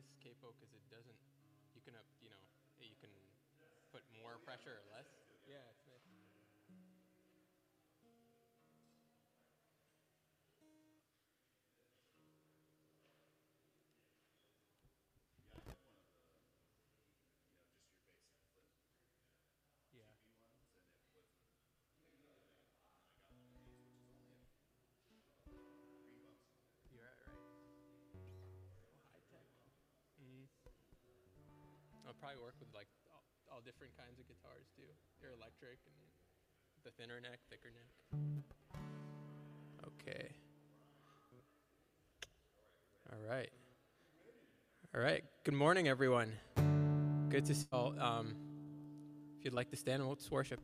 this capo because it doesn't. You can, up, you know, you can put more pressure or less. Yeah, probably work with like all, all different kinds of guitars too. Your electric and the thinner neck, thicker neck. Okay. All right. All right. Good morning, everyone. Good to see all. Um, if you'd like to stand, let's worship.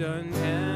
God's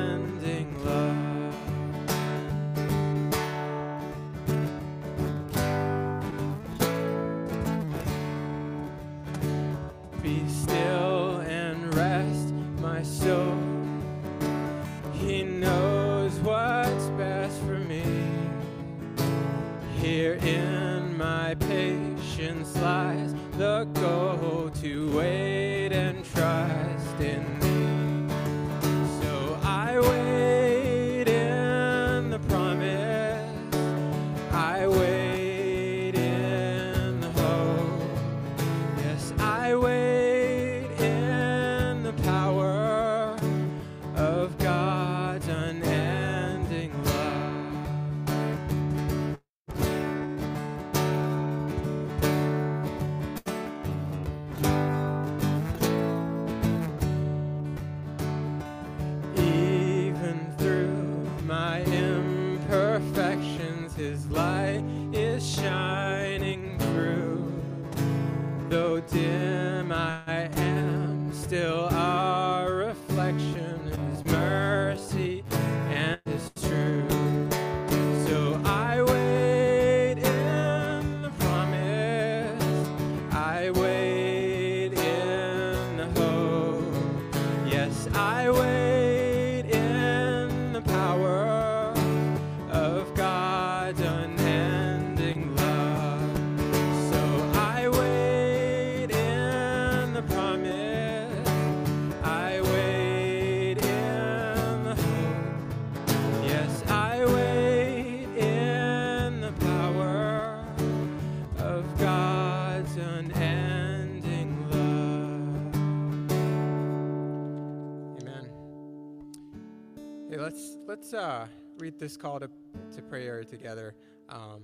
let's uh, read this call to, to prayer together. Um,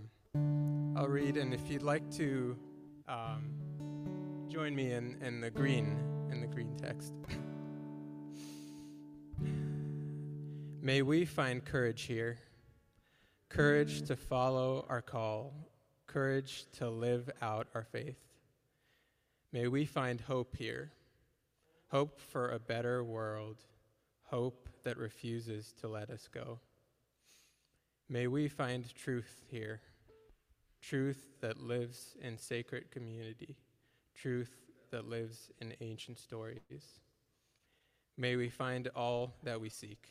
I'll read, and if you'd like to um, join me in, in the green in the green text. May we find courage here, courage to follow our call, courage to live out our faith. May we find hope here, hope for a better world, hope that refuses to let us go. May we find truth here, truth that lives in sacred community, truth that lives in ancient stories. May we find all that we seek,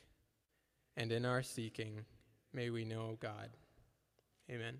and in our seeking, may we know God. Amen.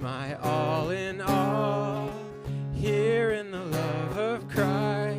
my all in all, here in the love of Christ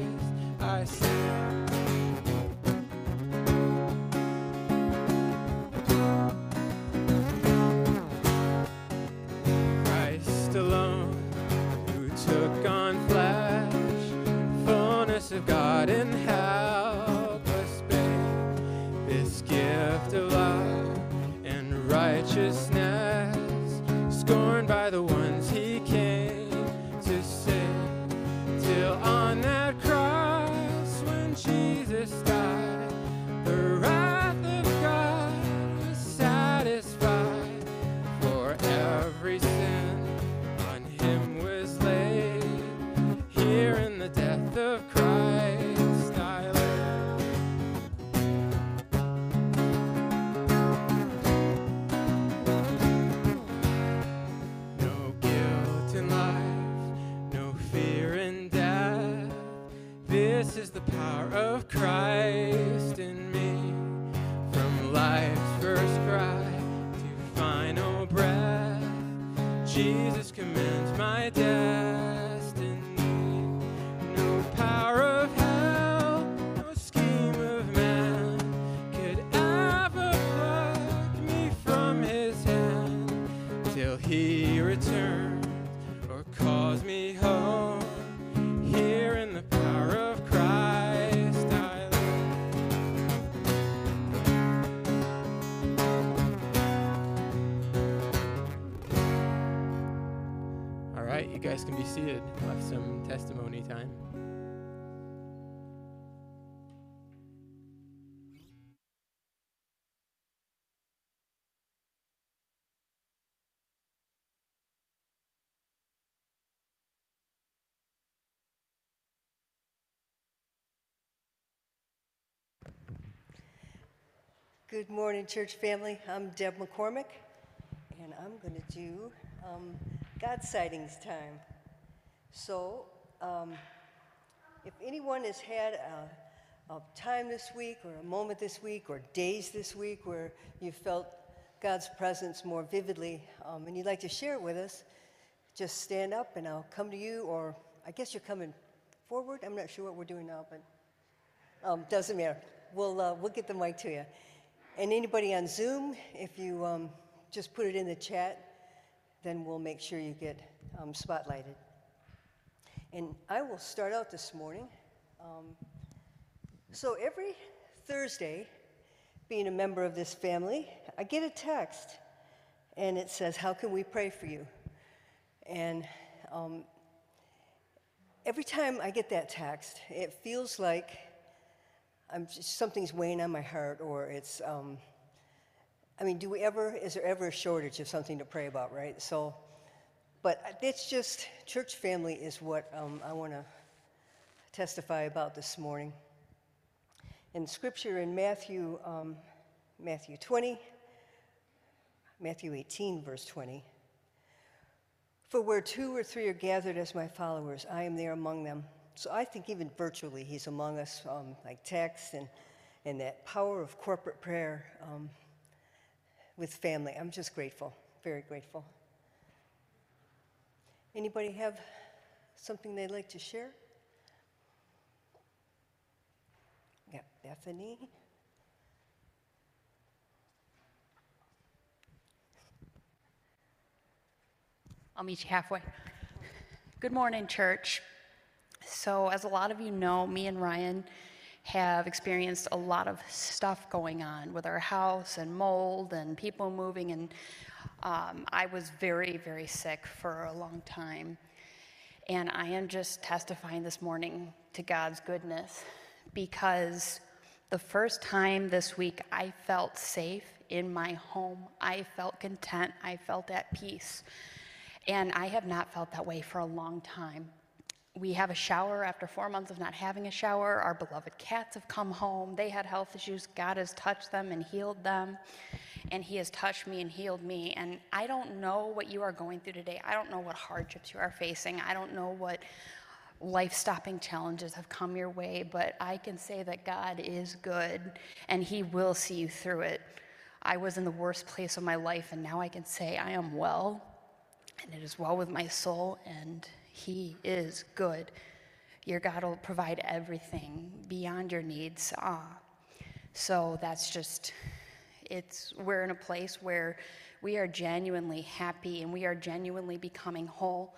guys can be seated. We'll have some testimony time. Good morning, church family. I'm Deb McCormick, and I'm going to do um, God sightings time. So, um, if anyone has had a, a time this week, or a moment this week, or days this week where you felt God's presence more vividly, um, and you'd like to share it with us, just stand up and I'll come to you, or I guess you're coming forward. I'm not sure what we're doing now, but um, doesn't matter. We'll, uh, we'll get the mic to you. And anybody on Zoom, if you um, just put it in the chat, then we'll make sure you get um, spotlighted. And I will start out this morning. Um, so every Thursday, being a member of this family, I get a text, and it says, "How can we pray for you?" And um, every time I get that text, it feels like I'm just, something's weighing on my heart, or it's, um, I mean, do we ever, is there ever a shortage of something to pray about, right? So, but it's just, church family is what um, I want to testify about this morning. In scripture in Matthew, um, Matthew 20, Matthew 18, verse 20. For where two or three are gathered as my followers, I am there among them. So I think even virtually, he's among us, um, like text and, and that power of corporate prayer um, with family. I'm just grateful, very grateful. Anybody have something they'd like to share? Yeah, Bethany. I'll meet you halfway. Good morning, church. So, as a lot of you know, me and Ryan have experienced a lot of stuff going on with our house and mold and people moving. And um, I was very, very sick for a long time. And I am just testifying this morning to God's goodness because the first time this week I felt safe in my home, I felt content, I felt at peace. And I have not felt that way for a long time. We have a shower after four months of not having a shower. Our beloved cats have come home. They had health issues. God has touched them and healed them. and He has touched me and healed me. And I don't know what you are going through today. I don't know what hardships you are facing. I don't know what life stopping challenges have come your way, but I can say that God is good and He will see you through it. I was in the worst place of my life, and now I can say I am well, and it is well with my soul, and He is good. Your God will provide everything beyond your needs. Uh, so that's just, it's, we're in a place where we are genuinely happy and we are genuinely becoming whole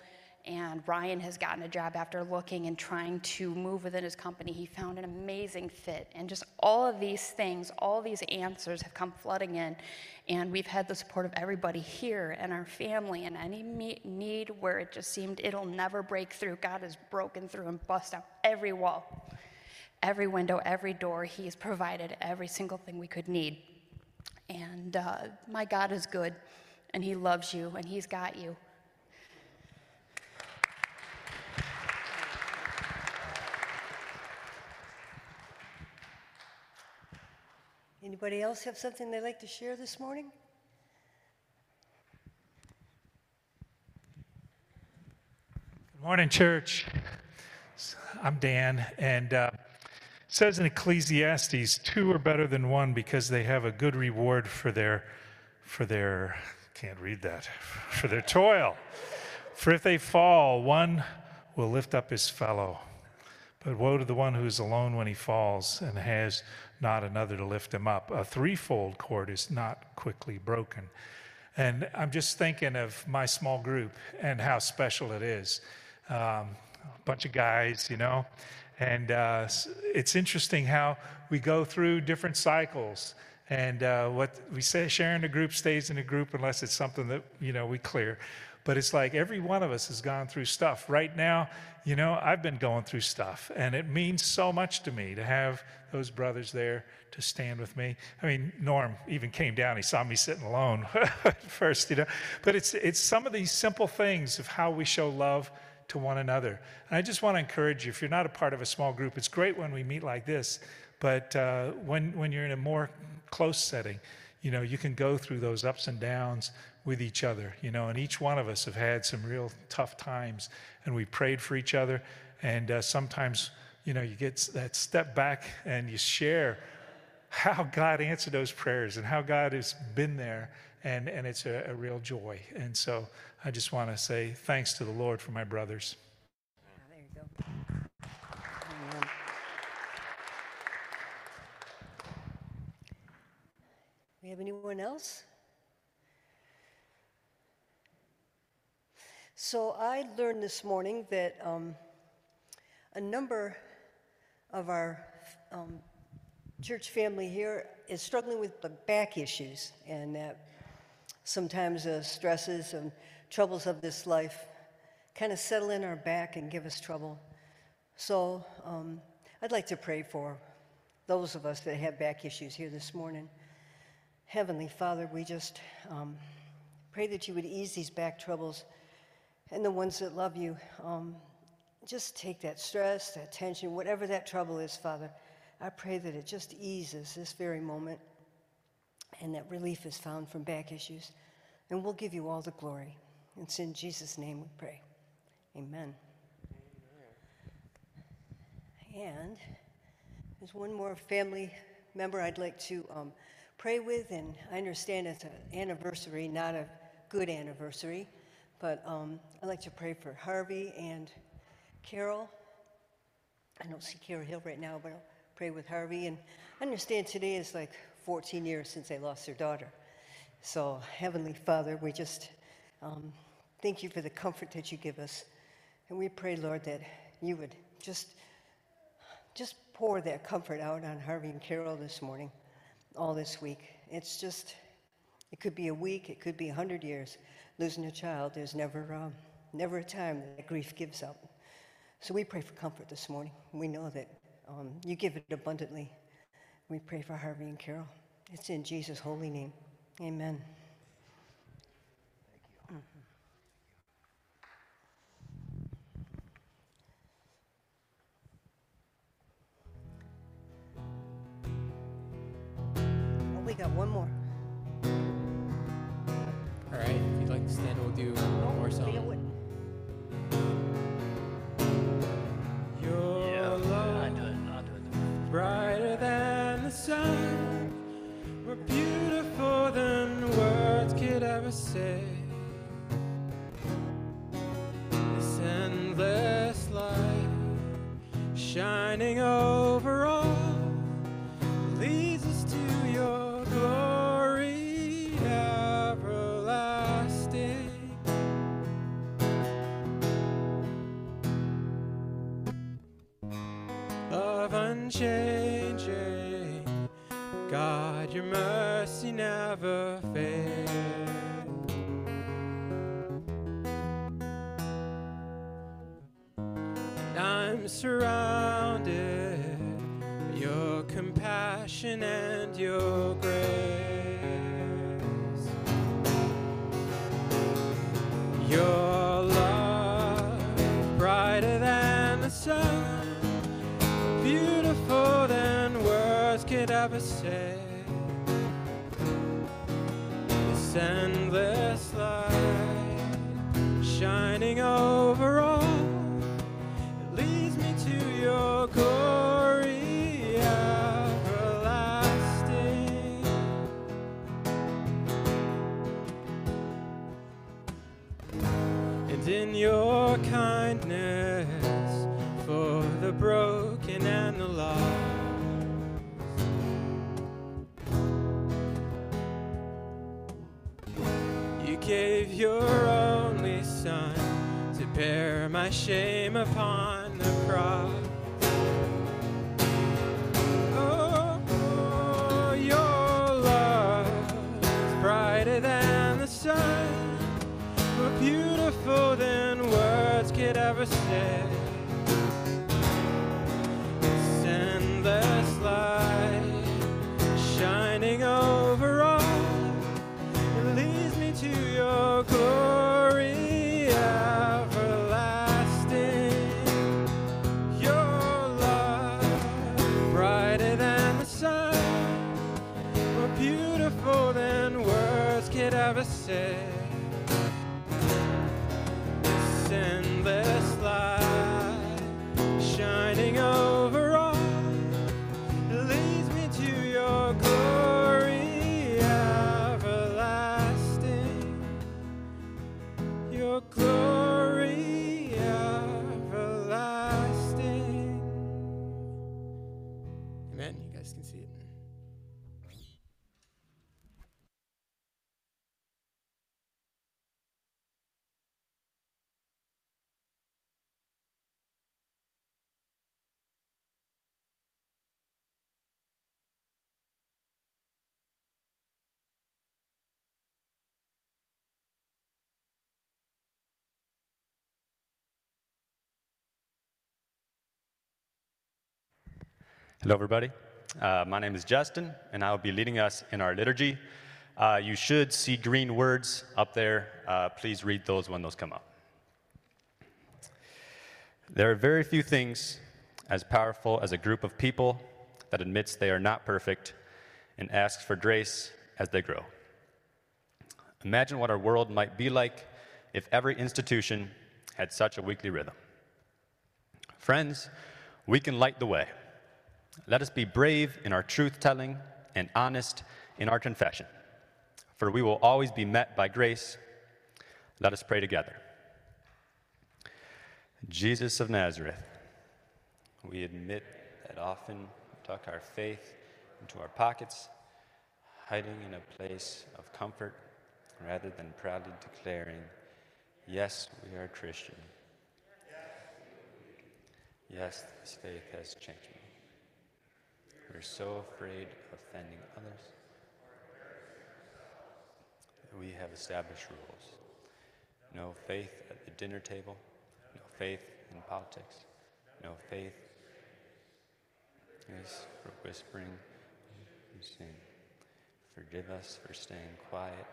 and Ryan has gotten a job after looking and trying to move within his company. He found an amazing fit. And just all of these things, all these answers have come flooding in. And we've had the support of everybody here and our family and any need where it just seemed it'll never break through. God has broken through and bust out every wall, every window, every door. He's provided every single thing we could need. And uh, my God is good, and He loves you, and He's got you. Anybody else have something they'd like to share this morning? Good morning, church. I'm Dan, and uh, it says in Ecclesiastes, two are better than one because they have a good reward for their, for their, can't read that, for their toil. For if they fall, one will lift up his fellow. But woe to the one who is alone when he falls and has not another to lift him up. A threefold cord is not quickly broken. And I'm just thinking of my small group and how special it is. Um, a bunch of guys, you know. And uh, it's interesting how we go through different cycles. And uh, what we say, sharing a group stays in a group unless it's something that, you know, we clear. But it's like every one of us has gone through stuff. Right now, you know, I've been going through stuff, and it means so much to me to have those brothers there to stand with me. I mean, Norm even came down. He saw me sitting alone first, you know. But it's, it's some of these simple things of how we show love to one another. And I just want to encourage you if you're not a part of a small group, it's great when we meet like this, but uh, when, when you're in a more close setting, you know, you can go through those ups and downs with each other, you know, and each one of us have had some real tough times and we prayed for each other. And uh, sometimes, you know, you get that step back and you share how God answered those prayers and how God has been there. And, and it's a, a real joy. And so I just want to say thanks to the Lord for my brothers. there you go. Amen. We have anyone else? So I learned this morning that um, a number of our um, church family here is struggling with the back issues, and that sometimes the stresses and troubles of this life kind of settle in our back and give us trouble. So um, I'd like to pray for those of us that have back issues here this morning. Heavenly Father, we just um, pray that you would ease these back troubles and the ones that love you. Um, just take that stress, that tension, whatever that trouble is, Father. I pray that it just eases this very moment and that relief is found from back issues. And we'll give you all the glory. It's in Jesus' name we pray. Amen. And there's one more family member I'd like to um, pray with, and I understand it's an anniversary, not a good anniversary. But um, I'd like to pray for Harvey and Carol. I don't see Carol Hill right now, but I'll pray with Harvey. And I understand today is like 14 years since they lost their daughter. So, Heavenly Father, we just um, thank you for the comfort that you give us. And we pray, Lord, that you would just, just pour that comfort out on Harvey and Carol this morning, all this week. It's just, it could be a week, it could be a hundred years losing a child, there's never, um, never a time that grief gives up. So we pray for comfort this morning. We know that um, you give it abundantly. We pray for Harvey and Carol. It's in Jesus' holy name. Amen. we got one more. All right, if you'd like to stand, we'll do one oh, more song. Yeah, I'll do it. I'll do it. Brighter than the sun, more beautiful than words could ever say. This endless light shining over. Surrounded your compassion and your grace. Your love brighter than the sun beautiful than words could ever say. This shame upon the cross. Oh, your love is brighter than the sun, more beautiful than words could ever say. This endless light shining over all, it leads me to your glory could Hello, everybody. Uh, my name is Justin, and I will be leading us in our liturgy. Uh, you should see green words up there. Uh, please read those when those come up. There are very few things as powerful as a group of people that admits they are not perfect and asks for grace as they grow. Imagine what our world might be like if every institution had such a weekly rhythm. Friends, we can light the way. Let us be brave in our truth telling and honest in our confession, for we will always be met by grace. Let us pray together. Jesus of Nazareth, we admit that often we tuck our faith into our pockets, hiding in a place of comfort rather than proudly declaring, Yes, we are Christian. Yes, this faith has changed We're so afraid of offending others that we have established rules. No faith at the dinner table, no faith in politics, no faith is for whispering and saying, Forgive us for staying quiet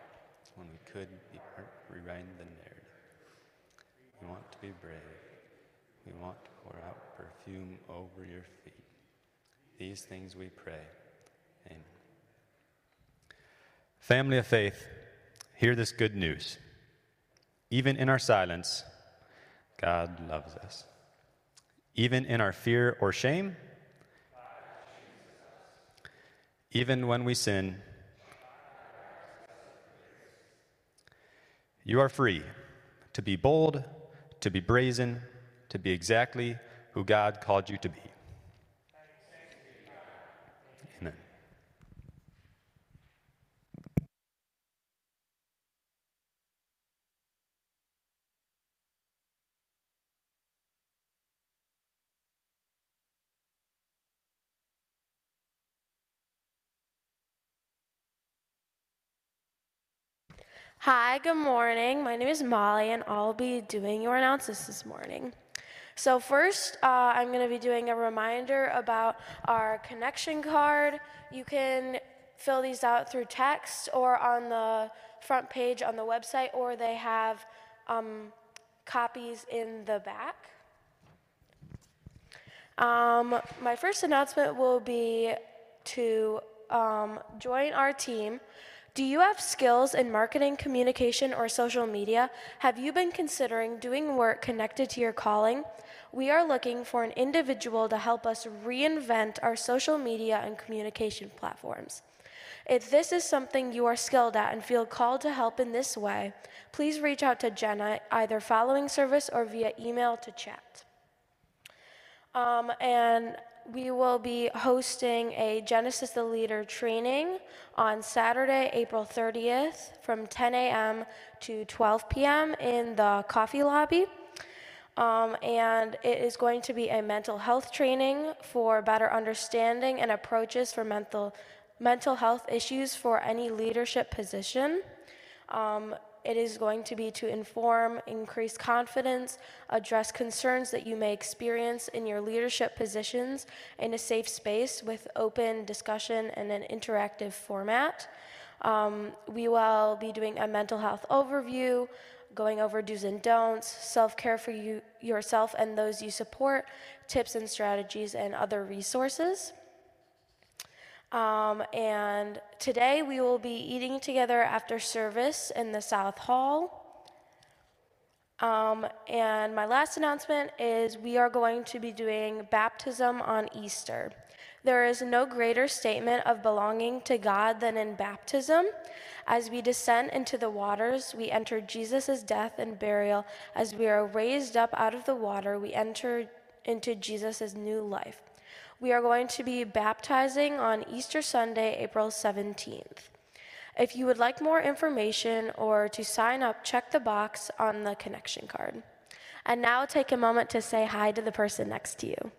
when we could be rewriting the narrative. We want to be brave. We want to pour out perfume over your feet. These things we pray. Amen. Family of faith, hear this good news. Even in our silence, God loves us. Even in our fear or shame, even when we sin, you are free to be bold, to be brazen, to be exactly who God called you to be. Amen. Hi, good morning. My name is Molly, and I'll be doing your announcements this morning. So, first, uh, I'm going to be doing a reminder about our connection card. You can fill these out through text or on the front page on the website, or they have um, copies in the back. Um, my first announcement will be to um, join our team. Do you have skills in marketing, communication, or social media? Have you been considering doing work connected to your calling? We are looking for an individual to help us reinvent our social media and communication platforms. If this is something you are skilled at and feel called to help in this way, please reach out to Jenna either following service or via email to chat. Um, and we will be hosting a Genesis the Leader training on Saturday, April 30th from 10 a.m. to 12 p.m. in the coffee lobby. Um, and it is going to be a mental health training for better understanding and approaches for mental, mental health issues for any leadership position. Um, it is going to be to inform, increase confidence, address concerns that you may experience in your leadership positions in a safe space with open discussion and an interactive format. Um, we will be doing a mental health overview, going over do's and don'ts, self care for you, yourself and those you support, tips and strategies, and other resources. Um, and today we will be eating together after service in the South Hall. Um, and my last announcement is we are going to be doing baptism on Easter. There is no greater statement of belonging to God than in baptism. As we descend into the waters, we enter Jesus' death and burial. As we are raised up out of the water, we enter into Jesus' new life. We are going to be baptizing on Easter Sunday, April 17th. If you would like more information or to sign up, check the box on the connection card. And now take a moment to say hi to the person next to you.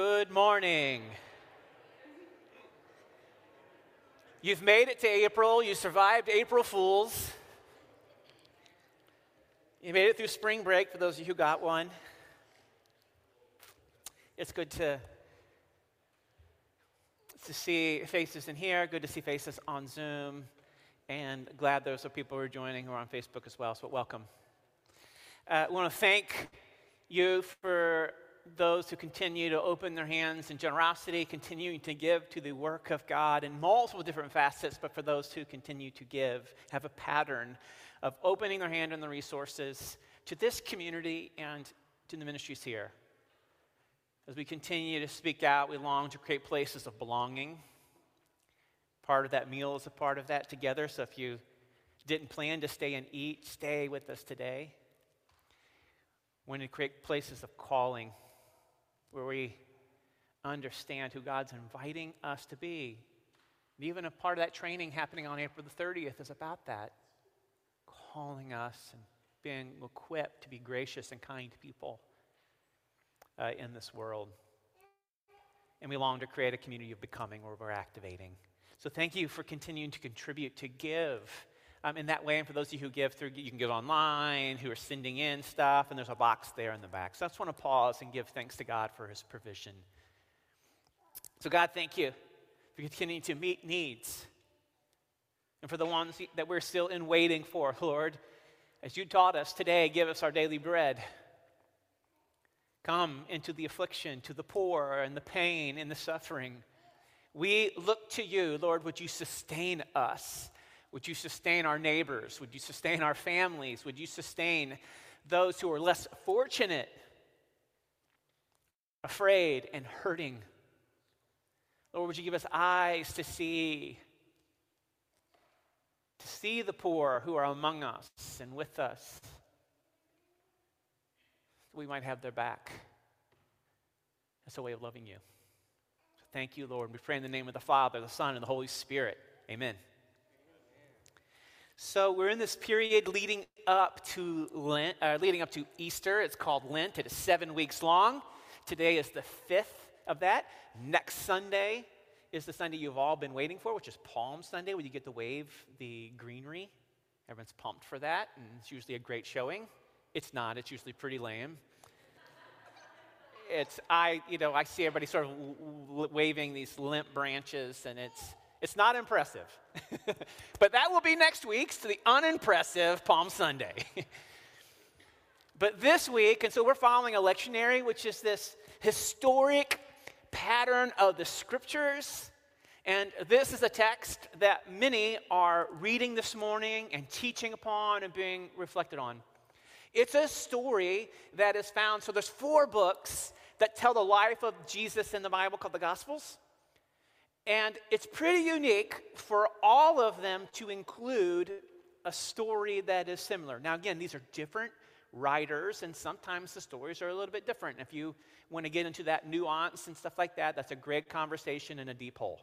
Good morning. You've made it to April. You survived April Fools. You made it through spring break for those of you who got one. It's good to, to see faces in here, good to see faces on Zoom, and glad those are people who are joining who are on Facebook as well, so welcome. Uh, I want to thank you for those who continue to open their hands in generosity, continuing to give to the work of God in multiple different facets, but for those who continue to give, have a pattern of opening their hand and the resources to this community and to the ministries here. As we continue to speak out, we long to create places of belonging. Part of that meal is a part of that together, so if you didn't plan to stay and eat, stay with us today. We When to create places of calling, where we understand who God's inviting us to be. And even a part of that training happening on April the 30th is about that calling us and being equipped to be gracious and kind people uh, in this world. And we long to create a community of becoming where we're activating. So thank you for continuing to contribute, to give um, in that way. And for those of you who give through, you can give online, who are sending in stuff, and there's a box there in the back. So I just want to pause and give thanks to God for his provision. So, God, thank you for continuing to meet needs. And for the ones that we're still in waiting for, Lord, as you taught us today, give us our daily bread. Come into the affliction, to the poor, and the pain, and the suffering. We look to you, Lord, would you sustain us? Would you sustain our neighbors? Would you sustain our families? Would you sustain those who are less fortunate, afraid, and hurting? Lord, would you give us eyes to see, to see the poor who are among us and with us, so we might have their back. That's a way of loving you. So thank you, Lord. We pray in the name of the Father, the Son, and the Holy Spirit. Amen. So we're in this period leading up to Lent, uh, leading up to Easter. It's called Lent. It is seven weeks long. Today is the fifth of that. Next Sunday is the Sunday you've all been waiting for, which is Palm Sunday, where you get to wave the greenery. Everyone's pumped for that, and it's usually a great showing. It's not. It's usually pretty lame. It's I, you know, I see everybody sort of waving these limp branches, and it's it's not impressive. but that will be next week's the unimpressive Palm Sunday. but this week, and so we're following a lectionary, which is this historic pattern of the scriptures. And this is a text that many are reading this morning and teaching upon and being reflected on. It's a story that is found, so there's four books that tell the life of Jesus in the Bible called the Gospels. And it's pretty unique for all of them to include a story that is similar. Now, again, these are different writers, and sometimes the stories are a little bit different. If you want to get into that nuance and stuff like that, that's a great conversation and a deep hole.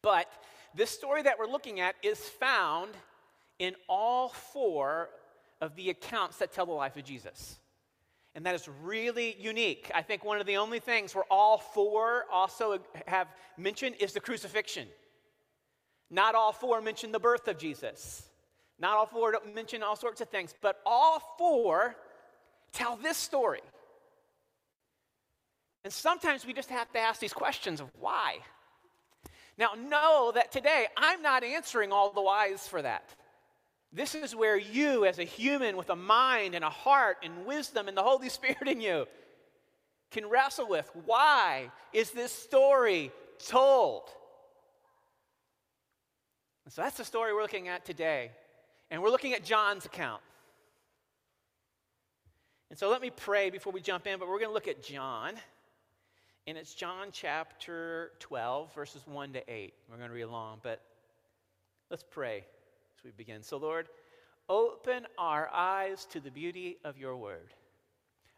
But this story that we're looking at is found in all four of the accounts that tell the life of Jesus. And that is really unique. I think one of the only things where all four also have mentioned is the crucifixion. Not all four mention the birth of Jesus. Not all four mention all sorts of things, but all four tell this story. And sometimes we just have to ask these questions of why. Now, know that today I'm not answering all the whys for that. This is where you, as a human with a mind and a heart and wisdom and the Holy Spirit in you, can wrestle with why is this story told? And so that's the story we're looking at today. And we're looking at John's account. And so let me pray before we jump in, but we're going to look at John. And it's John chapter 12, verses 1 to 8. We're going to read along, but let's pray as we begin. So, Lord, open our eyes to the beauty of your word.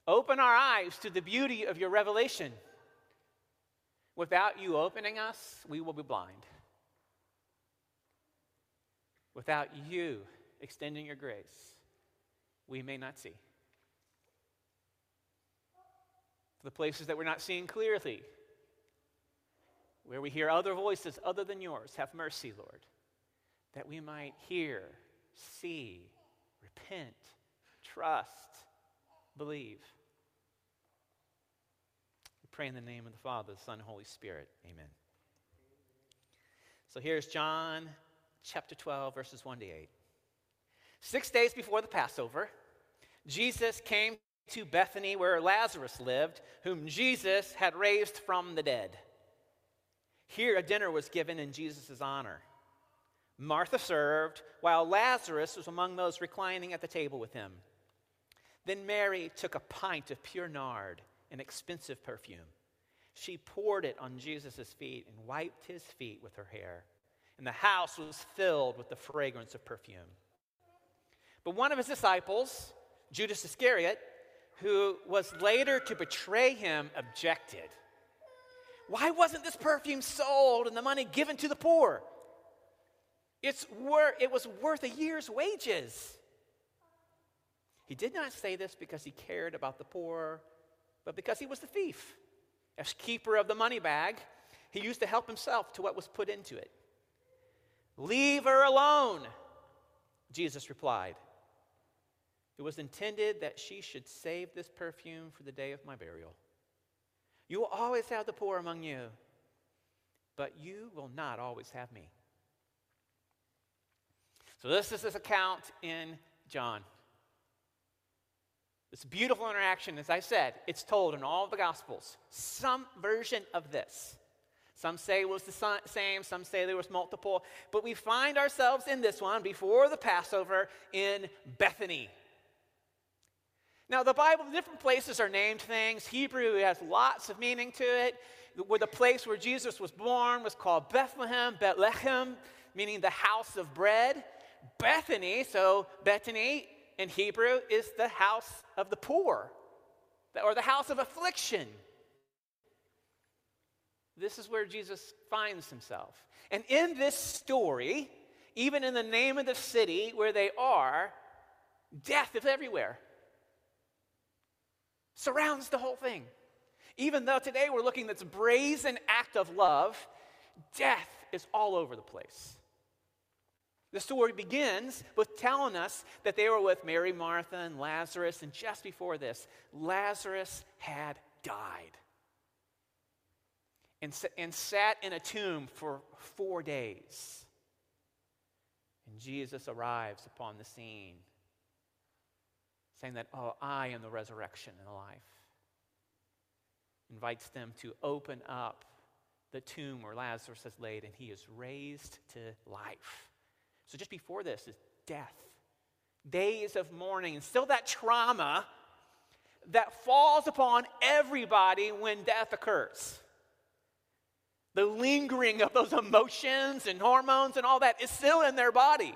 Open our eyes to the beauty of your revelation. Without you opening us, we will be blind. Without you extending your grace, we may not see. for the places that we're not seeing clearly, where we hear other voices other than yours. Have mercy, Lord, that we might hear, see, repent, trust, believe. We pray in the name of the Father, the Son, and Holy Spirit. Amen. So here's John chapter 12, verses 1 to 8. Six days before the Passover, Jesus came to Bethany where Lazarus lived, whom Jesus had raised from the dead. Here, a dinner was given in Jesus' honor. Martha served, while Lazarus was among those reclining at the table with him. Then Mary took a pint of pure nard, an expensive perfume. She poured it on Jesus' feet and wiped his feet with her hair. And the house was filled with the fragrance of perfume. But one of his disciples, Judas Iscariot, who was later to betray him, objected. Why wasn't this perfume sold and the money given to the poor? It's wor- it was worth a year's wages. He did not say this because he cared about the poor, but because he was the thief. As keeper of the money bag, he used to help himself to what was put into it. Leave her alone, Jesus replied. It was intended that she should save this perfume for the day of my burial. You will always have the poor among you, but you will not always have me. So, this is this account in John. This beautiful interaction, as I said, it's told in all the Gospels. Some version of this. Some say it was the same, some say there was multiple, but we find ourselves in this one before the Passover in Bethany. Now, the Bible, different places are named things. Hebrew has lots of meaning to it. Where the place where Jesus was born was called Bethlehem, Bethlehem, meaning the house of bread. Bethany, so Bethany in Hebrew, is the house of the poor or the house of affliction. This is where Jesus finds himself. And in this story, even in the name of the city where they are, death is everywhere surrounds the whole thing. Even though today we're looking at this brazen act of love, death is all over the place. The story begins with telling us that they were with Mary, Martha, and Lazarus, and just before this, Lazarus had died and, and sat in a tomb for four days. And Jesus arrives upon the scene saying that, Oh, I am the resurrection and the life. Invites them to open up the tomb where Lazarus is laid, and he is raised to life. So just before this is death, days of mourning, and still that trauma that falls upon everybody when death occurs. The lingering of those emotions and hormones and all that is still in their body.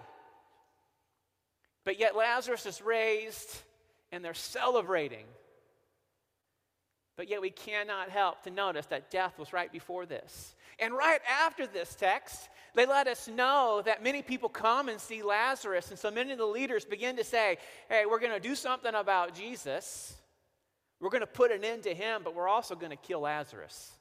But yet Lazarus is raised and they're celebrating. But yet we cannot help to notice that death was right before this. And right after this text, they let us know that many people come and see Lazarus. And so many of the leaders begin to say, hey, we're going to do something about Jesus. We're going to put an end to him, but we're also going to kill Lazarus.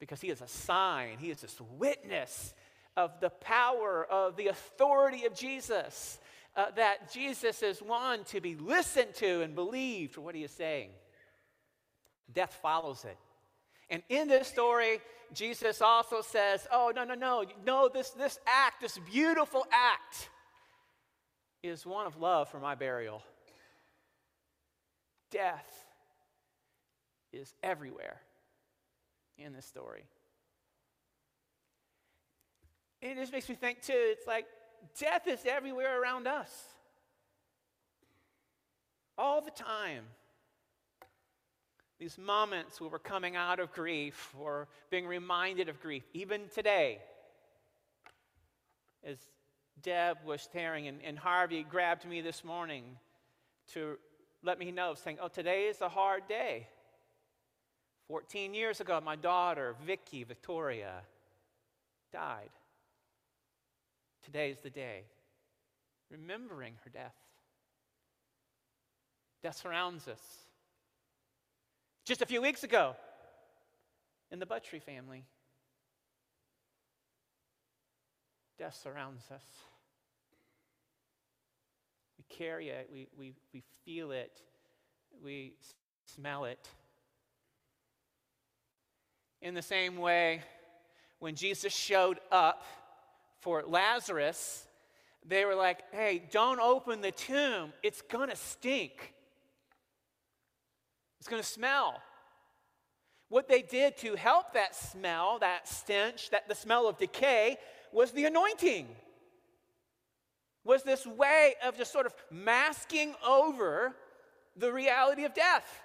Because he is a sign, he is this witness of the power, of the authority of Jesus uh, that Jesus is one to be listened to and believed for what he is saying. Death follows it. And in this story, Jesus also says, Oh, no, no, no. No, this, this act, this beautiful act, is one of love for my burial. Death is everywhere in this story. And it just makes me think, too, it's like death is everywhere around us. All the time. These moments where we're coming out of grief or being reminded of grief, even today. As Deb was tearing and, and Harvey grabbed me this morning to let me know, saying, Oh, today is a hard day. 14 years ago, my daughter, Vicky Victoria, died. Today is the day. Remembering her death. Death surrounds us. Just a few weeks ago, in the Buttrey family, death surrounds us. We carry it, we, we, we feel it, we smell it. In the same way, when Jesus showed up for Lazarus, they were like, hey, don't open the tomb. It's going to stink, it's going to smell. What they did to help that smell, that stench, that the smell of decay, was the anointing. Was this way of just sort of masking over the reality of death.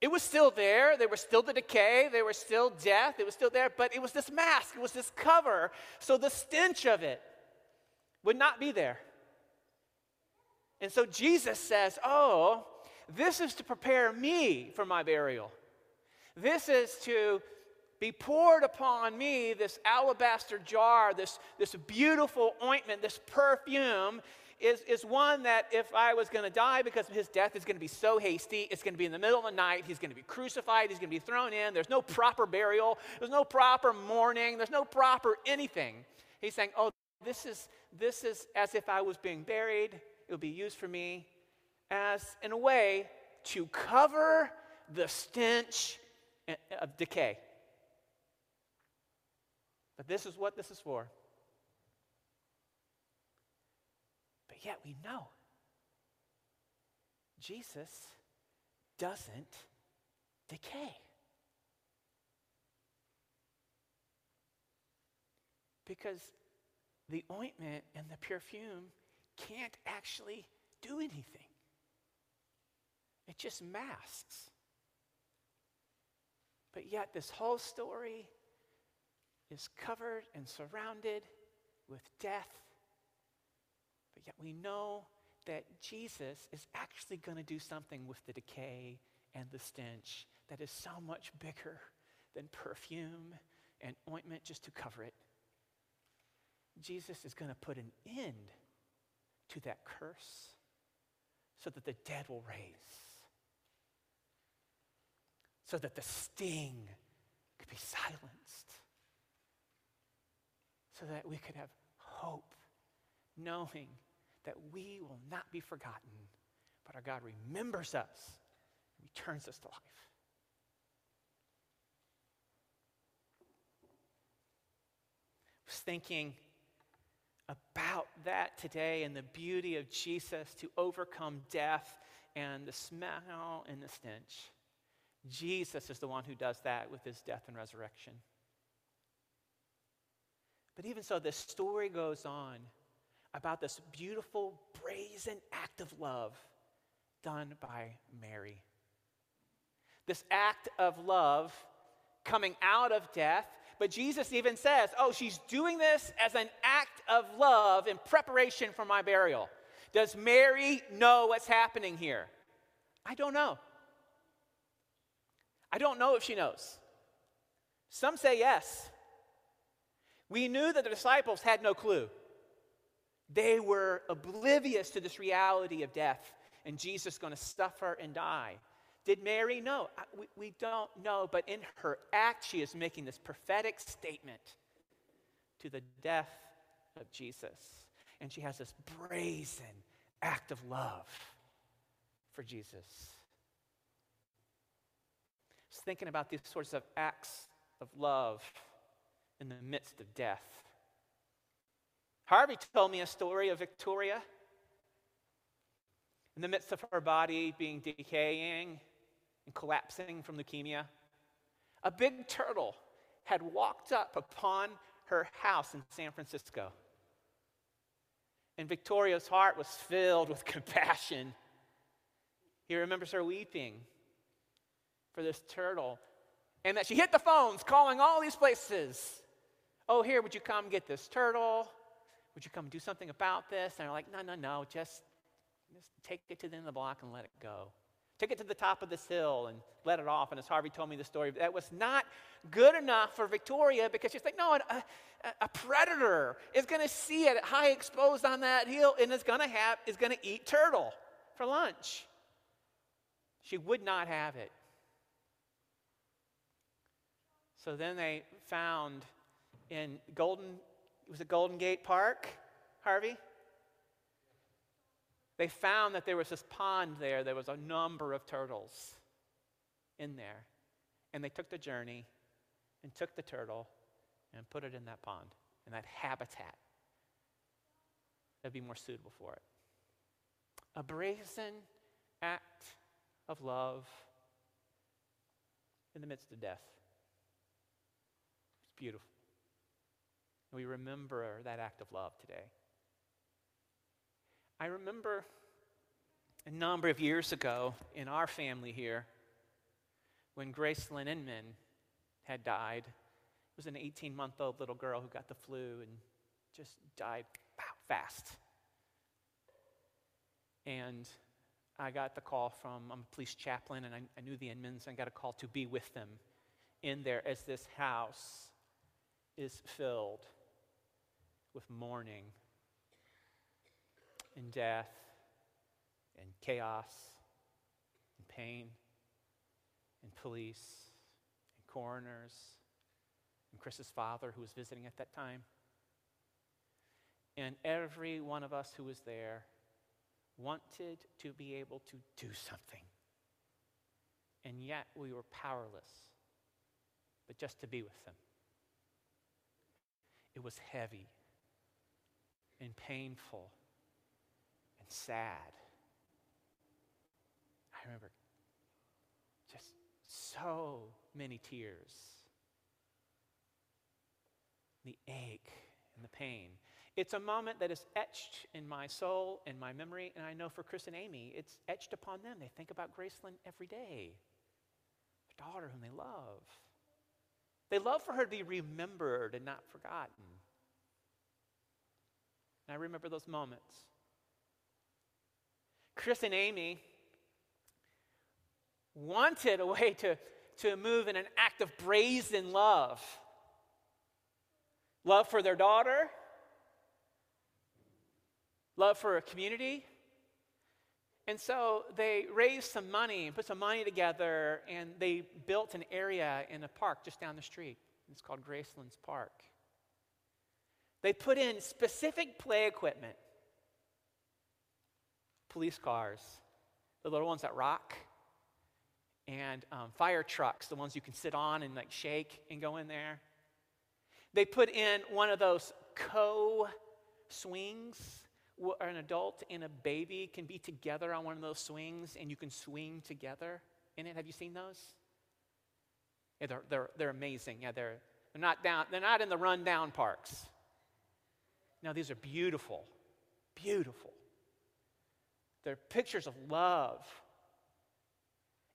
It was still there. There was still the decay. There was still death. It was still there. But it was this mask. It was this cover. So the stench of it would not be there. And so Jesus says, Oh, this is to prepare me for my burial. This is to be poured upon me this alabaster jar, this, this beautiful ointment, this perfume is, is one that if I was going to die because of his death, is going to be so hasty. It's going to be in the middle of the night. He's going to be crucified. He's going to be thrown in. There's no proper burial. There's no proper mourning. There's no proper anything. He's saying, oh, this is, this is as if I was being buried. It will be used for me as, in a way, to cover the stench of decay. But this is what this is for. But yet we know Jesus doesn't decay. Because the ointment and the perfume can't actually do anything, it just masks. But yet, this whole story is covered and surrounded with death but yet we know that Jesus is actually going to do something with the decay and the stench that is so much bigger than perfume and ointment just to cover it. Jesus is going to put an end to that curse so that the dead will raise, so that the sting could be silenced, so that we could have hope, knowing that we will not be forgotten, but our God remembers us and returns us to life. Was thinking about that today and the beauty of Jesus to overcome death and the smell and the stench. Jesus is the one who does that with his death and resurrection. But even so, this story goes on about this beautiful, brazen act of love done by Mary. This act of love coming out of death, but Jesus even says, Oh, she's doing this as an act of love in preparation for my burial. Does Mary know what's happening here? I don't know. I don't know if she knows. Some say yes. We knew that the disciples had no clue. They were oblivious to this reality of death and Jesus going to suffer and die. Did Mary know? We, we don't know, but in her act, she is making this prophetic statement to the death of Jesus. And she has this brazen act of love for Jesus. I was thinking about these sorts of acts of love in the midst of death. Harvey told me a story of Victoria in the midst of her body being decaying and collapsing from leukemia. A big turtle had walked up upon her house in San Francisco. And Victoria's heart was filled with compassion. He remembers her weeping for this turtle and that she hit the phones calling all these places. Oh, here, would you come get this turtle? Would you come do something about this? And they're like, No, no, no, just, just take it to the end of the block and let it go. Take it to the top of this hill and let it off. And as Harvey told me the story, that was not good enough for Victoria because she's like, no, a, a predator is going to see it high exposed on that hill and is going to have is going to eat turtle for lunch. She would not have it. So then they found in Golden, was it Golden Gate Park, Harvey? They found that there was this pond there, there was a number of turtles in there. And they took the journey and took the turtle and put it in that pond, in that habitat that'd be more suitable for it. A brazen act of love in the midst of death. Beautiful. We remember that act of love today. I remember a number of years ago in our family here when Gracelyn Inman had died. It was an 18 month old little girl who got the flu and just died fast. And I got the call from, I'm a police chaplain, and I, I knew the Inmans. and I got a call to be with them in there as this house is filled with mourning and death and chaos and pain and police and coroners and Chris's father, who was visiting at that time. And every one of us who was there wanted to be able to do something. And yet we were powerless, but just to be with them. It was heavy and painful and sad. I remember just so many tears, the ache and the pain. It's a moment that is etched in my soul and my memory, and I know for Chris and Amy, it's etched upon them. They think about Gracelyn every day, their daughter whom they love. They love for her to be remembered and not forgotten. And I remember those moments. Chris and Amy wanted a way to, to move in an act of brazen love love for their daughter, love for a community. And so they raised some money and put some money together, and they built an area in a park just down the street. It's called Gracelyn's Park. They put in specific play equipment police cars, the little ones that rock, and um, fire trucks, the ones you can sit on and like shake and go in there. They put in one of those co swings an adult and a baby can be together on one of those swings and you can swing together in it. Have you seen those? Yeah, they're, they're, they're amazing. Yeah, they're, they're, not down, they're not in the rundown parks. No, these are beautiful, beautiful. They're pictures of love.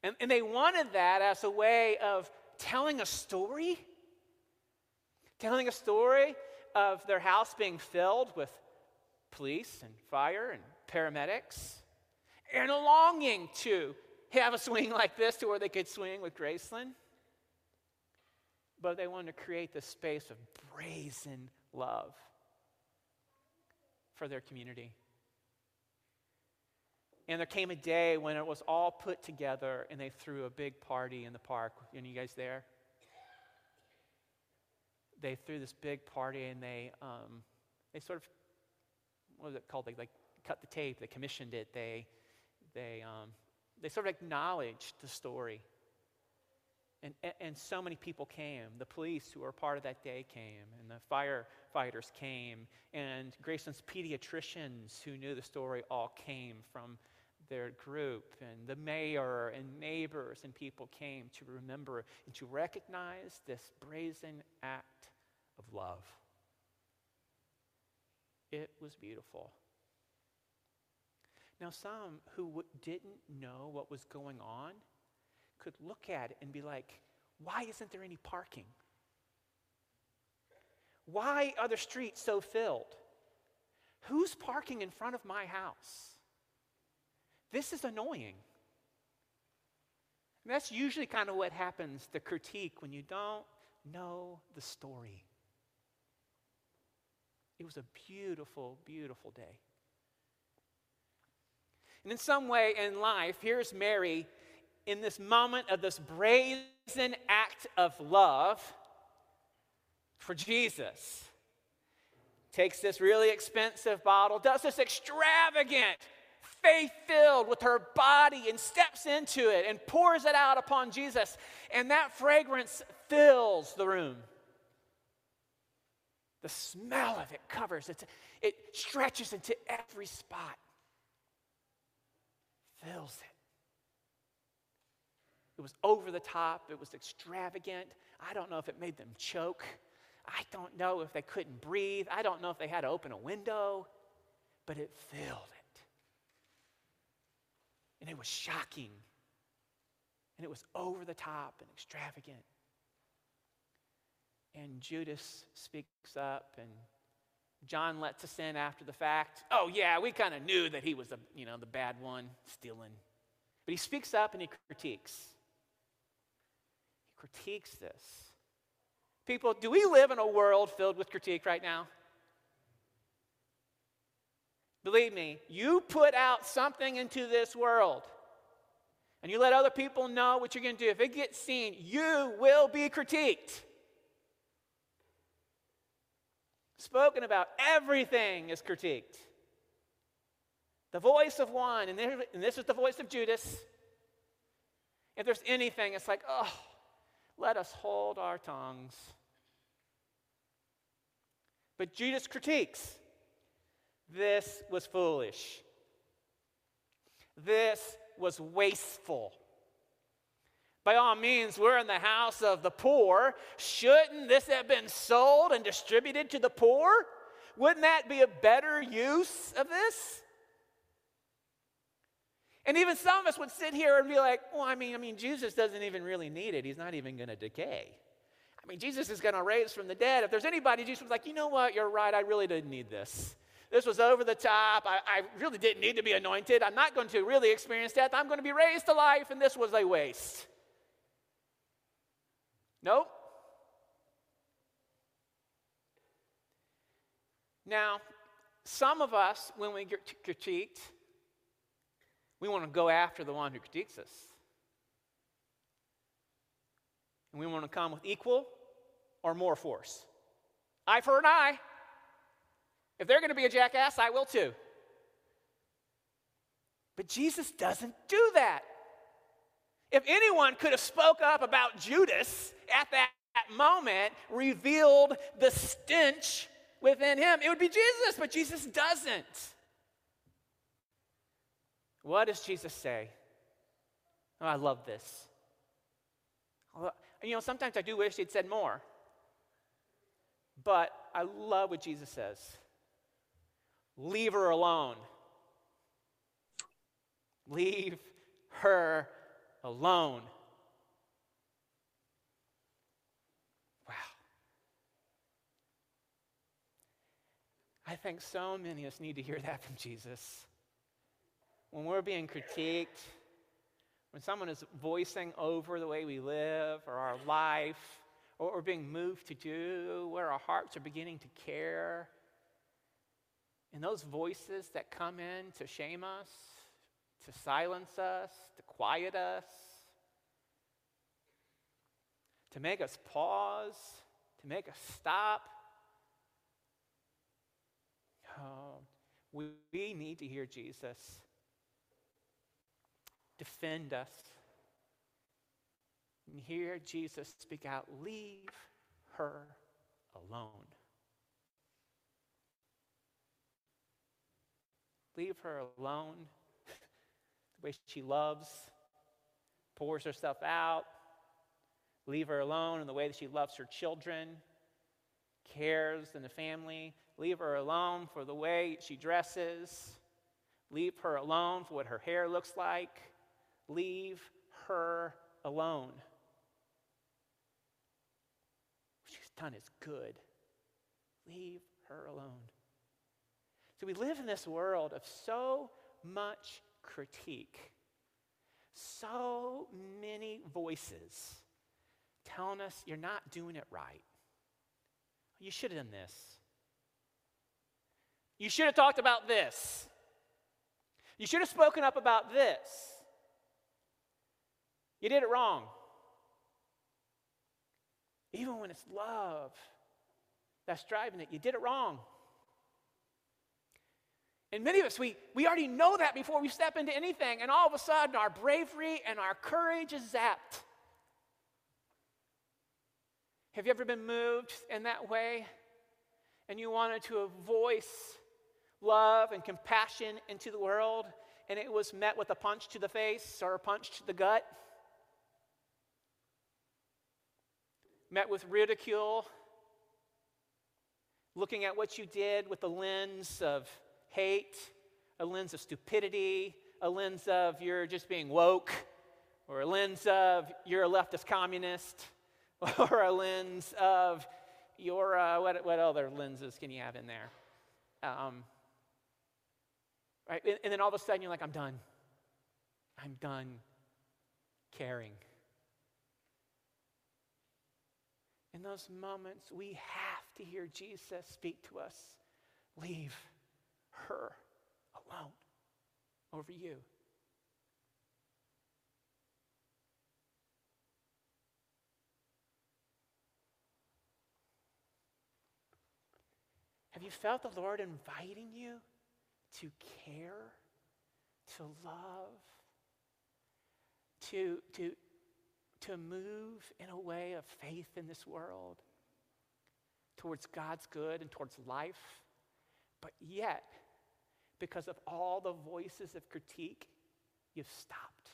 And, and they wanted that as a way of telling a story, telling a story of their house being filled with police and fire and paramedics, and a longing to have a swing like this to where they could swing with Gracelyn. But they wanted to create this space of brazen love for their community. And there came a day when it was all put together and they threw a big party in the park. Any you guys there? They threw this big party and they, um, they sort of, what was it called? They like cut the tape, they commissioned it, they, they, um, they sort of acknowledged the story. And, and so many people came. The police who were part of that day came, and the firefighters came, and Gracelyn's pediatricians who knew the story all came from their group, and the mayor and neighbors and people came to remember and to recognize this brazen act of love. It was beautiful. Now, some who w- didn't know what was going on could look at it and be like, why isn't there any parking? Why are the streets so filled? Who's parking in front of my house? This is annoying. And that's usually kind of what happens, the critique, when you don't know the story. It was a beautiful, beautiful day. And in some way in life, here's Mary in this moment of this brazen act of love for Jesus, takes this really expensive bottle, does this extravagant, faith filled with her body, and steps into it and pours it out upon Jesus. And that fragrance fills the room. The smell of it covers, it, it stretches into every spot, fills it. It was over the top, it was extravagant. I don't know if it made them choke. I don't know if they couldn't breathe. I don't know if they had to open a window, but it filled it. And it was shocking. And it was over the top and extravagant. And Judas speaks up and John lets us in after the fact. Oh yeah, we kind of knew that he was the, you know, the bad one stealing. But he speaks up and he critiques. He critiques this. People, do we live in a world filled with critique right now? Believe me, you put out something into this world and you let other people know what you're going to do. If it gets seen, you will be critiqued. Spoken about, everything is critiqued. The voice of one, and this is the voice of Judas. If there's anything, it's like, oh, let us hold our tongues. But Judas critiques this was foolish. This was wasteful. By all means, we're in the house of the poor. Shouldn't this have been sold and distributed to the poor? Wouldn't that be a better use of this? And even some of us would sit here and be like, well, I mean, I mean, Jesus doesn't even really need it. He's not even going to decay. I mean, Jesus is going to raise from the dead. If there's anybody, Jesus was like, you know what? You're right. I really didn't need this. This was over the top. I, I really didn't need to be anointed. I'm not going to really experience death. I'm going to be raised to life, and this was a waste. Nope. Now, some of us, when we get critiqued, we want to go after the one who critiques us. And we want to come with equal or more force. Eye for an eye. If they're going to be a jackass, I will too. But Jesus doesn't do that. If anyone could have spoke up about Judas at that moment, revealed the stench within him, it would be Jesus, but Jesus doesn't. What does Jesus say? Oh, I love this. You know, sometimes I do wish he'd said more. But I love what Jesus says leave her alone. Leave her alone. Wow. I think so many of us need to hear that from Jesus when we're being critiqued, when someone is voicing over the way we live or our life, or we're being moved to do, where our hearts are beginning to care, and those voices that come in to shame us, to silence us, to quiet us, to make us pause, to make us stop. Oh, we, we need to hear Jesus defend us. And hear Jesus speak out leave her alone. Leave her alone. Way she loves, pours herself out. Leave her alone in the way that she loves her children, cares in the family. Leave her alone for the way she dresses. Leave her alone for what her hair looks like. Leave her alone. What she's done is good. Leave her alone. So we live in this world of so much critique, so many voices telling us you're not doing it right. You should have done this. You should have talked about this. You should have spoken up about this. You did it wrong. Even when it's love that's driving it, you did it wrong. And many of us, we, we already know that before we step into anything, and all of a sudden our bravery and our courage is zapped. Have you ever been moved in that way? And you wanted to voice love and compassion into the world, and it was met with a punch to the face or a punch to the gut? Met with ridicule, looking at what you did with the lens of hate, a lens of stupidity, a lens of you're just being woke, or a lens of you're a leftist communist, or a lens of your, uh, what, what other lenses can you have in there? Um, right? And, and then all of a sudden you're like, I'm done. I'm done caring. In those moments, we have to hear Jesus speak to us. Leave her alone over you. Have you felt the Lord inviting you to care, to love, to, to, to move in a way of faith in this world towards God's good and towards life? But yet, because of all the voices of critique, you've stopped.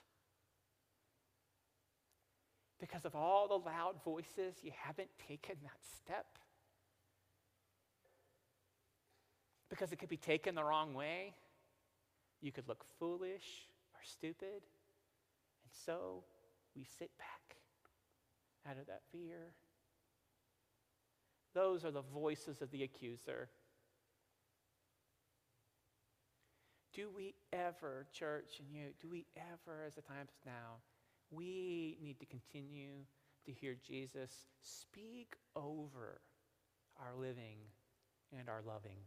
Because of all the loud voices, you haven't taken that step. Because it could be taken the wrong way. You could look foolish or stupid. And so we sit back out of that fear. Those are the voices of the accuser. Do we ever, church and you, do we ever, as the time is now, we need to continue to hear Jesus speak over our living and our loving.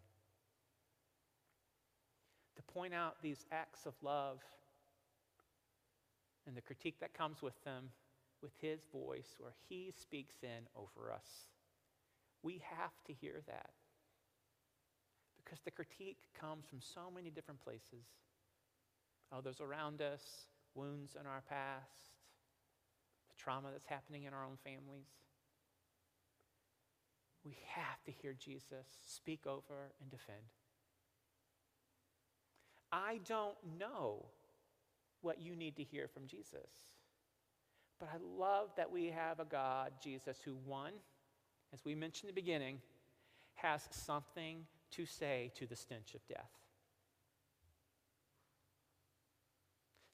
To point out these acts of love and the critique that comes with them with his voice where he speaks in over us. We have to hear that. Because the critique comes from so many different places oh, others around us, wounds in our past, the trauma that's happening in our own families. We have to hear Jesus speak over and defend. I don't know what you need to hear from Jesus. But I love that we have a God, Jesus, who, one, as we mentioned in the beginning, has something to say to the stench of death,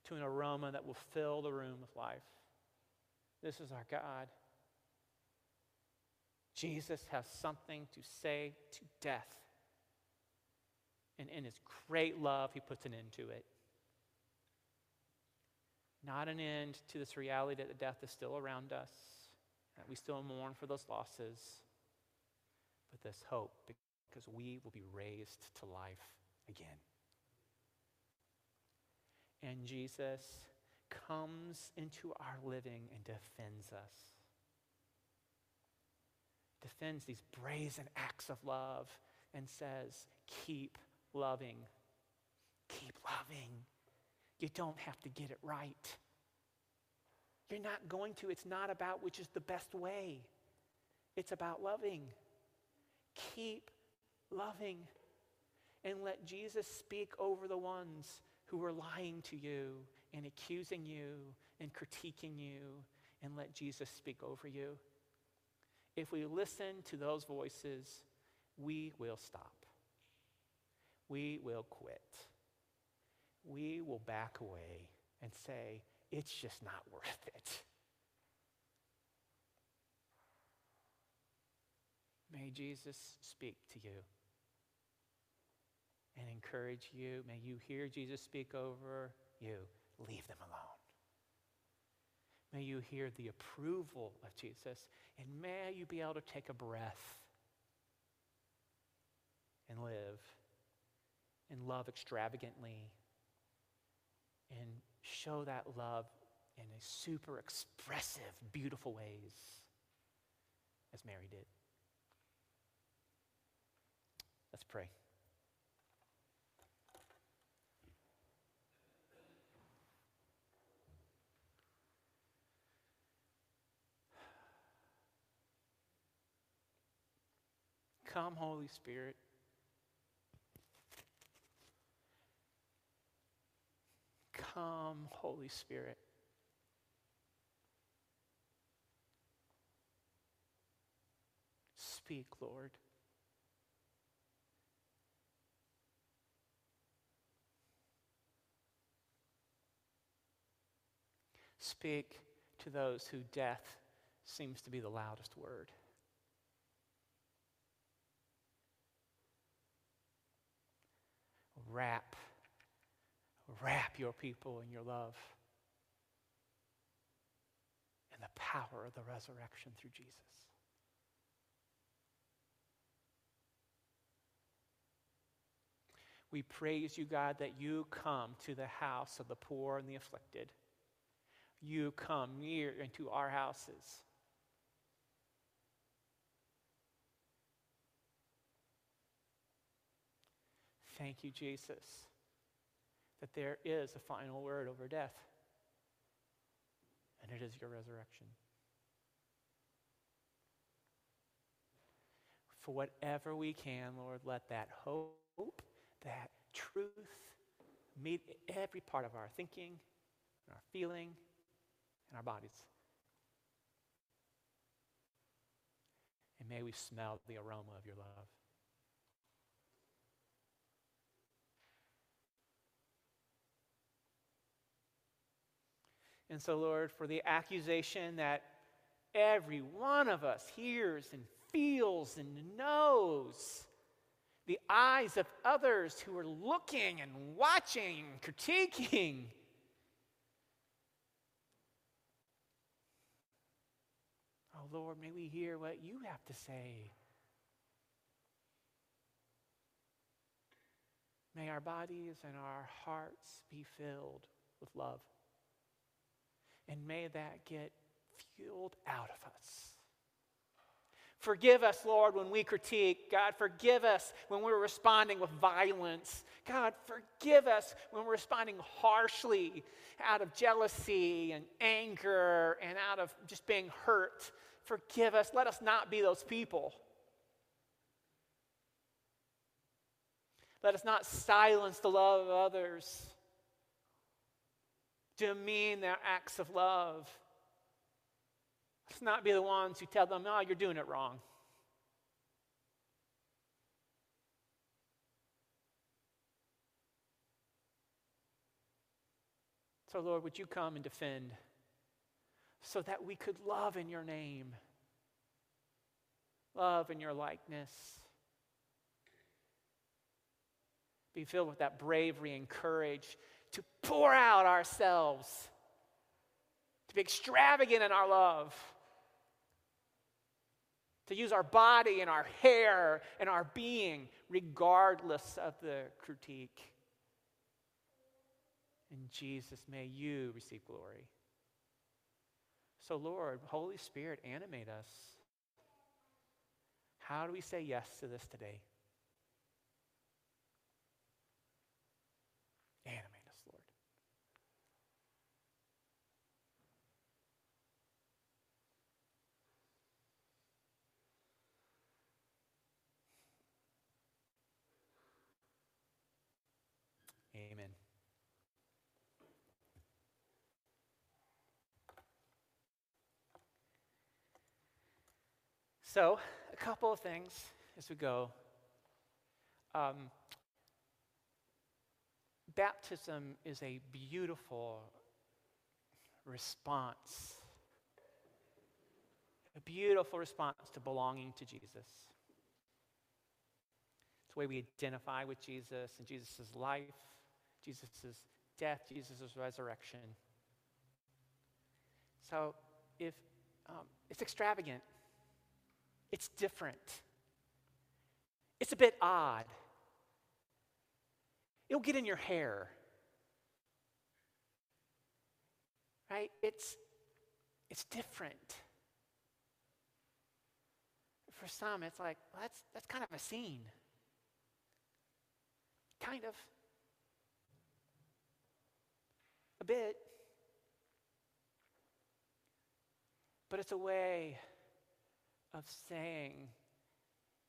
to an aroma that will fill the room with life. This is our God. Jesus has something to say to death. And in his great love, he puts an end to it. Not an end to this reality that death is still around us, that we still mourn for those losses, but this hope because we will be raised to life again. And Jesus comes into our living and defends us. Defends these brazen acts of love and says, Keep loving. Keep loving. You don't have to get it right. You're not going to. It's not about which is the best way, it's about loving. Keep loving. And let Jesus speak over the ones who are lying to you and accusing you and critiquing you, and let Jesus speak over you. If we listen to those voices, we will stop. We will quit. We will back away and say, it's just not worth it. May Jesus speak to you and encourage you. May you hear Jesus speak over you. Leave them alone. May you hear the approval of Jesus, and may you be able to take a breath and live and love extravagantly and show that love in a super expressive, beautiful ways, as Mary did. Let's pray. Come, Holy Spirit. Come, Holy Spirit. Speak, Lord. Speak to those who death seems to be the loudest word. Wrap, wrap your people in your love and the power of the resurrection through Jesus. We praise you, God, that you come to the house of the poor and the afflicted. You come near into our houses. Thank you, Jesus, that there is a final word over death, and it is your resurrection. For whatever we can, Lord, let that hope, that truth meet every part of our thinking, and our feeling, and our bodies. And may we smell the aroma of your love. And so, Lord, for the accusation that every one of us hears and feels and knows, the eyes of others who are looking and watching, and critiquing, Oh, Lord, may we hear what you have to say. May our bodies and our hearts be filled with love. And may that get fueled out of us. Forgive us, Lord, when we critique. God, forgive us when we're responding with violence. God, forgive us when we're responding harshly out of jealousy and anger and out of just being hurt. Forgive us. Let us not be those people. Let us not silence the love of others, demean their acts of love. Let's not be the ones who tell them, no, you're doing it wrong. So, Lord, would you come and defend so that we could love in your name, love in your likeness, be filled with that bravery and courage to pour out ourselves, to be extravagant in our love to use our body and our hair and our being, regardless of the critique. And Jesus, may you receive glory. So, Lord, Holy Spirit, animate us. How do we say yes to this today? Animate us, Lord. Amen. So, a couple of things as we go. Um, baptism is a beautiful response, a beautiful response to belonging to Jesus. It's the way we identify with Jesus and Jesus' life, Jesus' death, Jesus' resurrection. So, if um, it's extravagant, it's different. It's a bit odd. It'll get in your hair. right? It's, it's different. For some, it's like, well, that's, that's kind of a scene. Kind of. A bit. But it's a way of saying,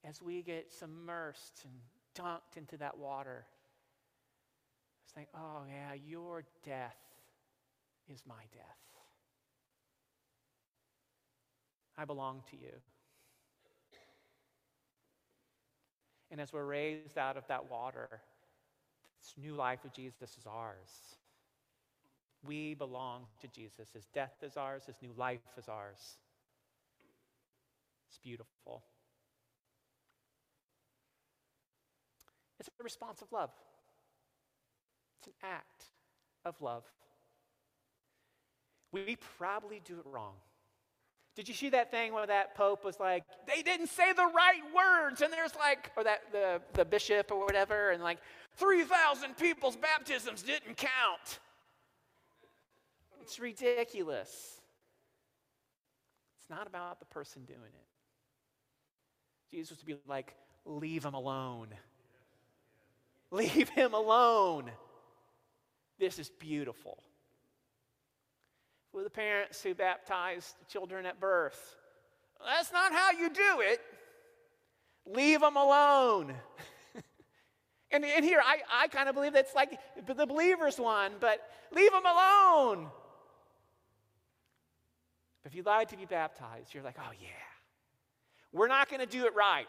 as we get submersed and dunked into that water, saying, oh, yeah, your death is my death. I belong to you. And as we're raised out of that water, this new life with Jesus is ours. We belong to Jesus. His death is ours, His new life is ours. It's beautiful. It's a response of love, it's an act of love. We probably do it wrong. Did you see that thing where that pope was like, they didn't say the right words? And there's like, or that the, the bishop or whatever, and like, 3,000 people's baptisms didn't count. It's ridiculous. It's not about the person doing it. Jesus would be like, leave him alone. Leave him alone. This is beautiful. For the parents who baptized children at birth, that's not how you do it. Leave them alone. and, and here, I, I kind of believe that's like the believer's one, but leave them alone. If you like to be baptized, you're like, oh, yeah. We're not going to do it right.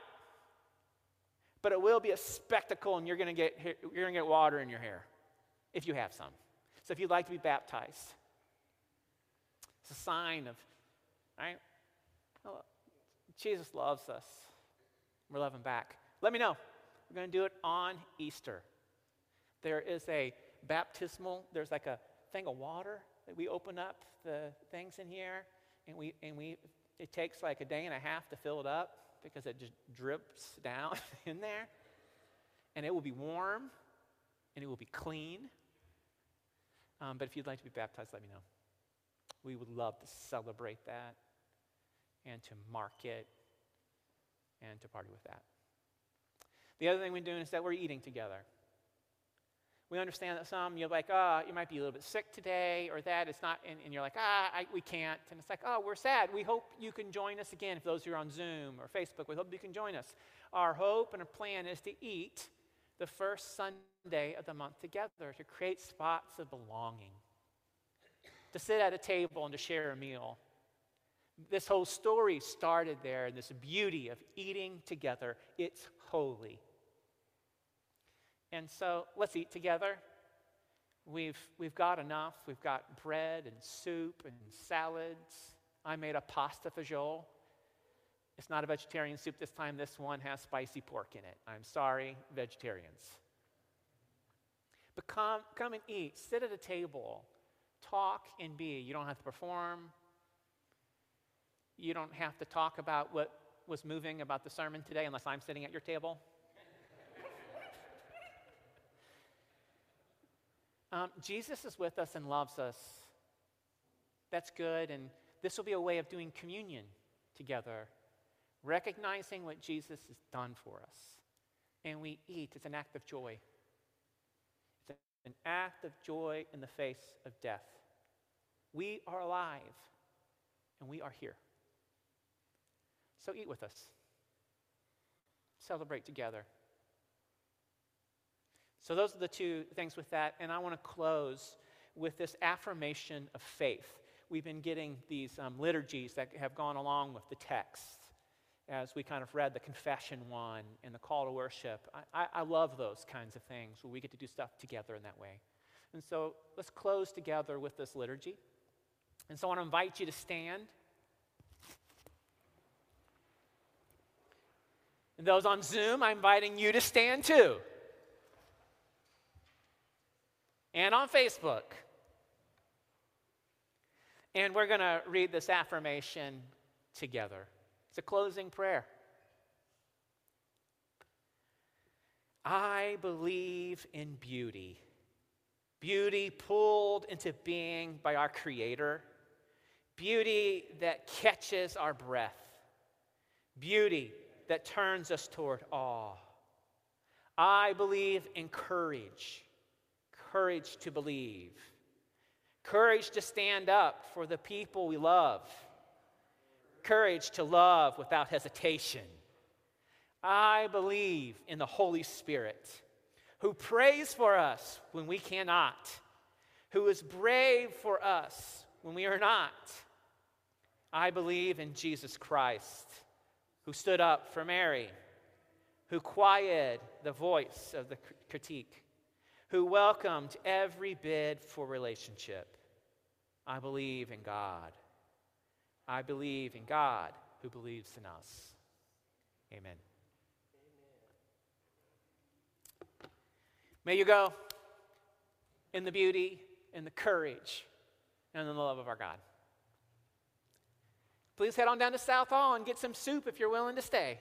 But it will be a spectacle, and you're going to get you're going to get water in your hair if you have some. So if you'd like to be baptized, it's a sign of, right? Jesus loves us. We're loving back. Let me know. We're going to do it on Easter. There is a baptismal, there's like a thing of water that we open up the things in here, and we, and we, it takes like a day and a half to fill it up because it just drips down in there. And it will be warm and it will be clean. Um, but if you'd like to be baptized, let me know. We would love to celebrate that and to mark it and to party with that. The other thing we're doing is that we're eating together. We understand that some, you're like, oh, you might be a little bit sick today or that. It's not, and, and you're like, ah, I, we can't. And it's like, oh, we're sad. We hope you can join us again. If those who are on Zoom or Facebook, we hope you can join us. Our hope and our plan is to eat the first Sunday of the month together, to create spots of belonging, to sit at a table and to share a meal. This whole story started there, and this beauty of eating together. It's holy. And so let's eat together. We've, we've got enough. We've got bread and soup and salads. I made a pasta fagioli. It's not a vegetarian soup this time. This one has spicy pork in it. I'm sorry, vegetarians. But come, come and eat. Sit at a table. Talk and be. You don't have to perform. You don't have to talk about what was moving about the sermon today unless I'm sitting at your table. Um, Jesus is with us and loves us. That's good, and this will be a way of doing communion together, recognizing what Jesus has done for us. And we eat. It's an act of joy. It's an act of joy in the face of death. We are alive, and we are here. So eat with us. Celebrate together. So, those are the two things with that. And I want to close with this affirmation of faith. We've been getting these um, liturgies that have gone along with the text as we kind of read the confession one and the call to worship. I, I, I love those kinds of things where we get to do stuff together in that way. And so, let's close together with this liturgy. And so, I want to invite you to stand. And those on Zoom, I'm inviting you to stand too and on Facebook. And we're going to read this affirmation together. It's a closing prayer. I believe in beauty. beauty pulled into being by our Creator, beauty that catches our breath, beauty that turns us toward awe. I believe in courage, courage to believe, courage to stand up for the people we love, courage to love without hesitation. I believe in the Holy Spirit who prays for us when we cannot, who is brave for us when we are not. I believe in Jesus Christ, who stood up for Mary, who quieted the voice of the critique, who welcomed every bid for relationship. I believe in God. I believe in God who believes in us. Amen. Amen. May you go in the beauty, in the courage, and in the love of our God. Please head on down to South Hall and get some soup if you're willing to stay.